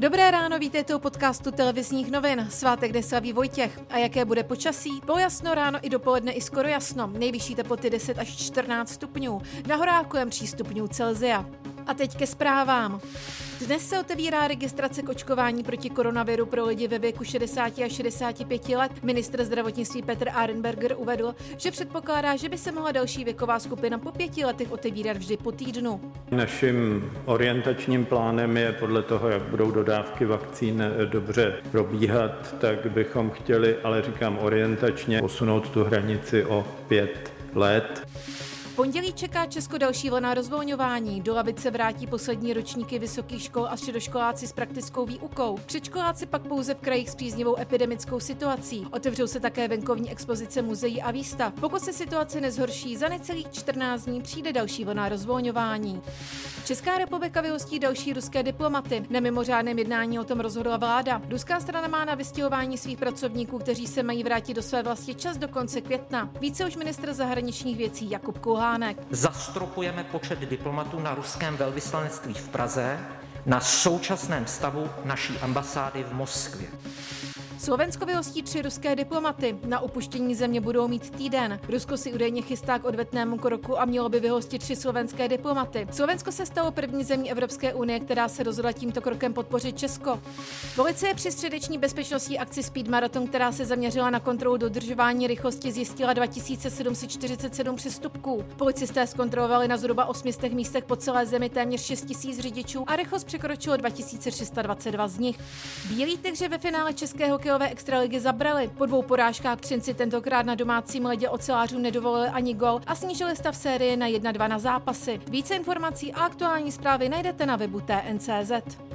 Dobré ráno, vítejte u podcastu televizních novin. Svátek neslaví Vojtěch. A jaké bude počasí? Pojasno ráno i dopoledne i skoro jasno. Nejvyšší teploty 10 až 14 stupňů. Na horáku jen 3 stupňů Celzia. A teď ke zprávám. Dnes se otevírá registrace k očkování proti koronaviru pro lidi ve věku 60 a 65 let. Ministr zdravotnictví Petr Arenberger uvedl, že předpokládá, že by se mohla další věková skupina po pěti letech otevírat vždy po týdnu. Naším orientačním plánem je podle toho, jak budou dodávky vakcín dobře probíhat, tak bychom chtěli, ale říkám orientačně, posunout tu hranici o pět let pondělí čeká Česko další vlna rozvolňování. Do lavice vrátí poslední ročníky vysokých škol a středoškoláci s praktickou výukou. Předškoláci pak pouze v krajích s příznivou epidemickou situací. Otevřou se také venkovní expozice muzeí a výstav. Pokud se situace nezhorší, za necelých 14 dní přijde další vlna rozvolňování. Česká republika vyhostí další ruské diplomaty. Na mimořádném jednání o tom rozhodla vláda. Ruská strana má na vystěhování svých pracovníků, kteří se mají vrátit do své vlasti čas do konce května. Více už ministr zahraničních věcí Jakub Kulhá Tománek. Zastropujeme počet diplomatů na ruském velvyslanectví v Praze na současném stavu naší ambasády v Moskvě. Slovensko vyhostí tři ruské diplomaty. Na upuštění země budou mít týden. Rusko si údajně chystá k odvetnému kroku a mělo by vyhostit tři slovenské diplomaty. Slovensko se stalo první zemí Evropské unie, která se rozhodla tímto krokem podpořit Česko. Policie při středeční bezpečnostní akci Speed Marathon, která se zaměřila na kontrolu dodržování rychlosti, zjistila 2747 přestupků. Policisté zkontrolovali na zhruba 800 místech po celé zemi téměř 6000 řidičů a rychlost překročilo 2322 z nich. Bílí takže ve finále českého hokejové extraligy zabrali. Po dvou porážkách Třinci tentokrát na domácím ledě ocelářům nedovolili ani gol a snížili stav série na 1-2 na zápasy. Více informací a aktuální zprávy najdete na webu TNCZ.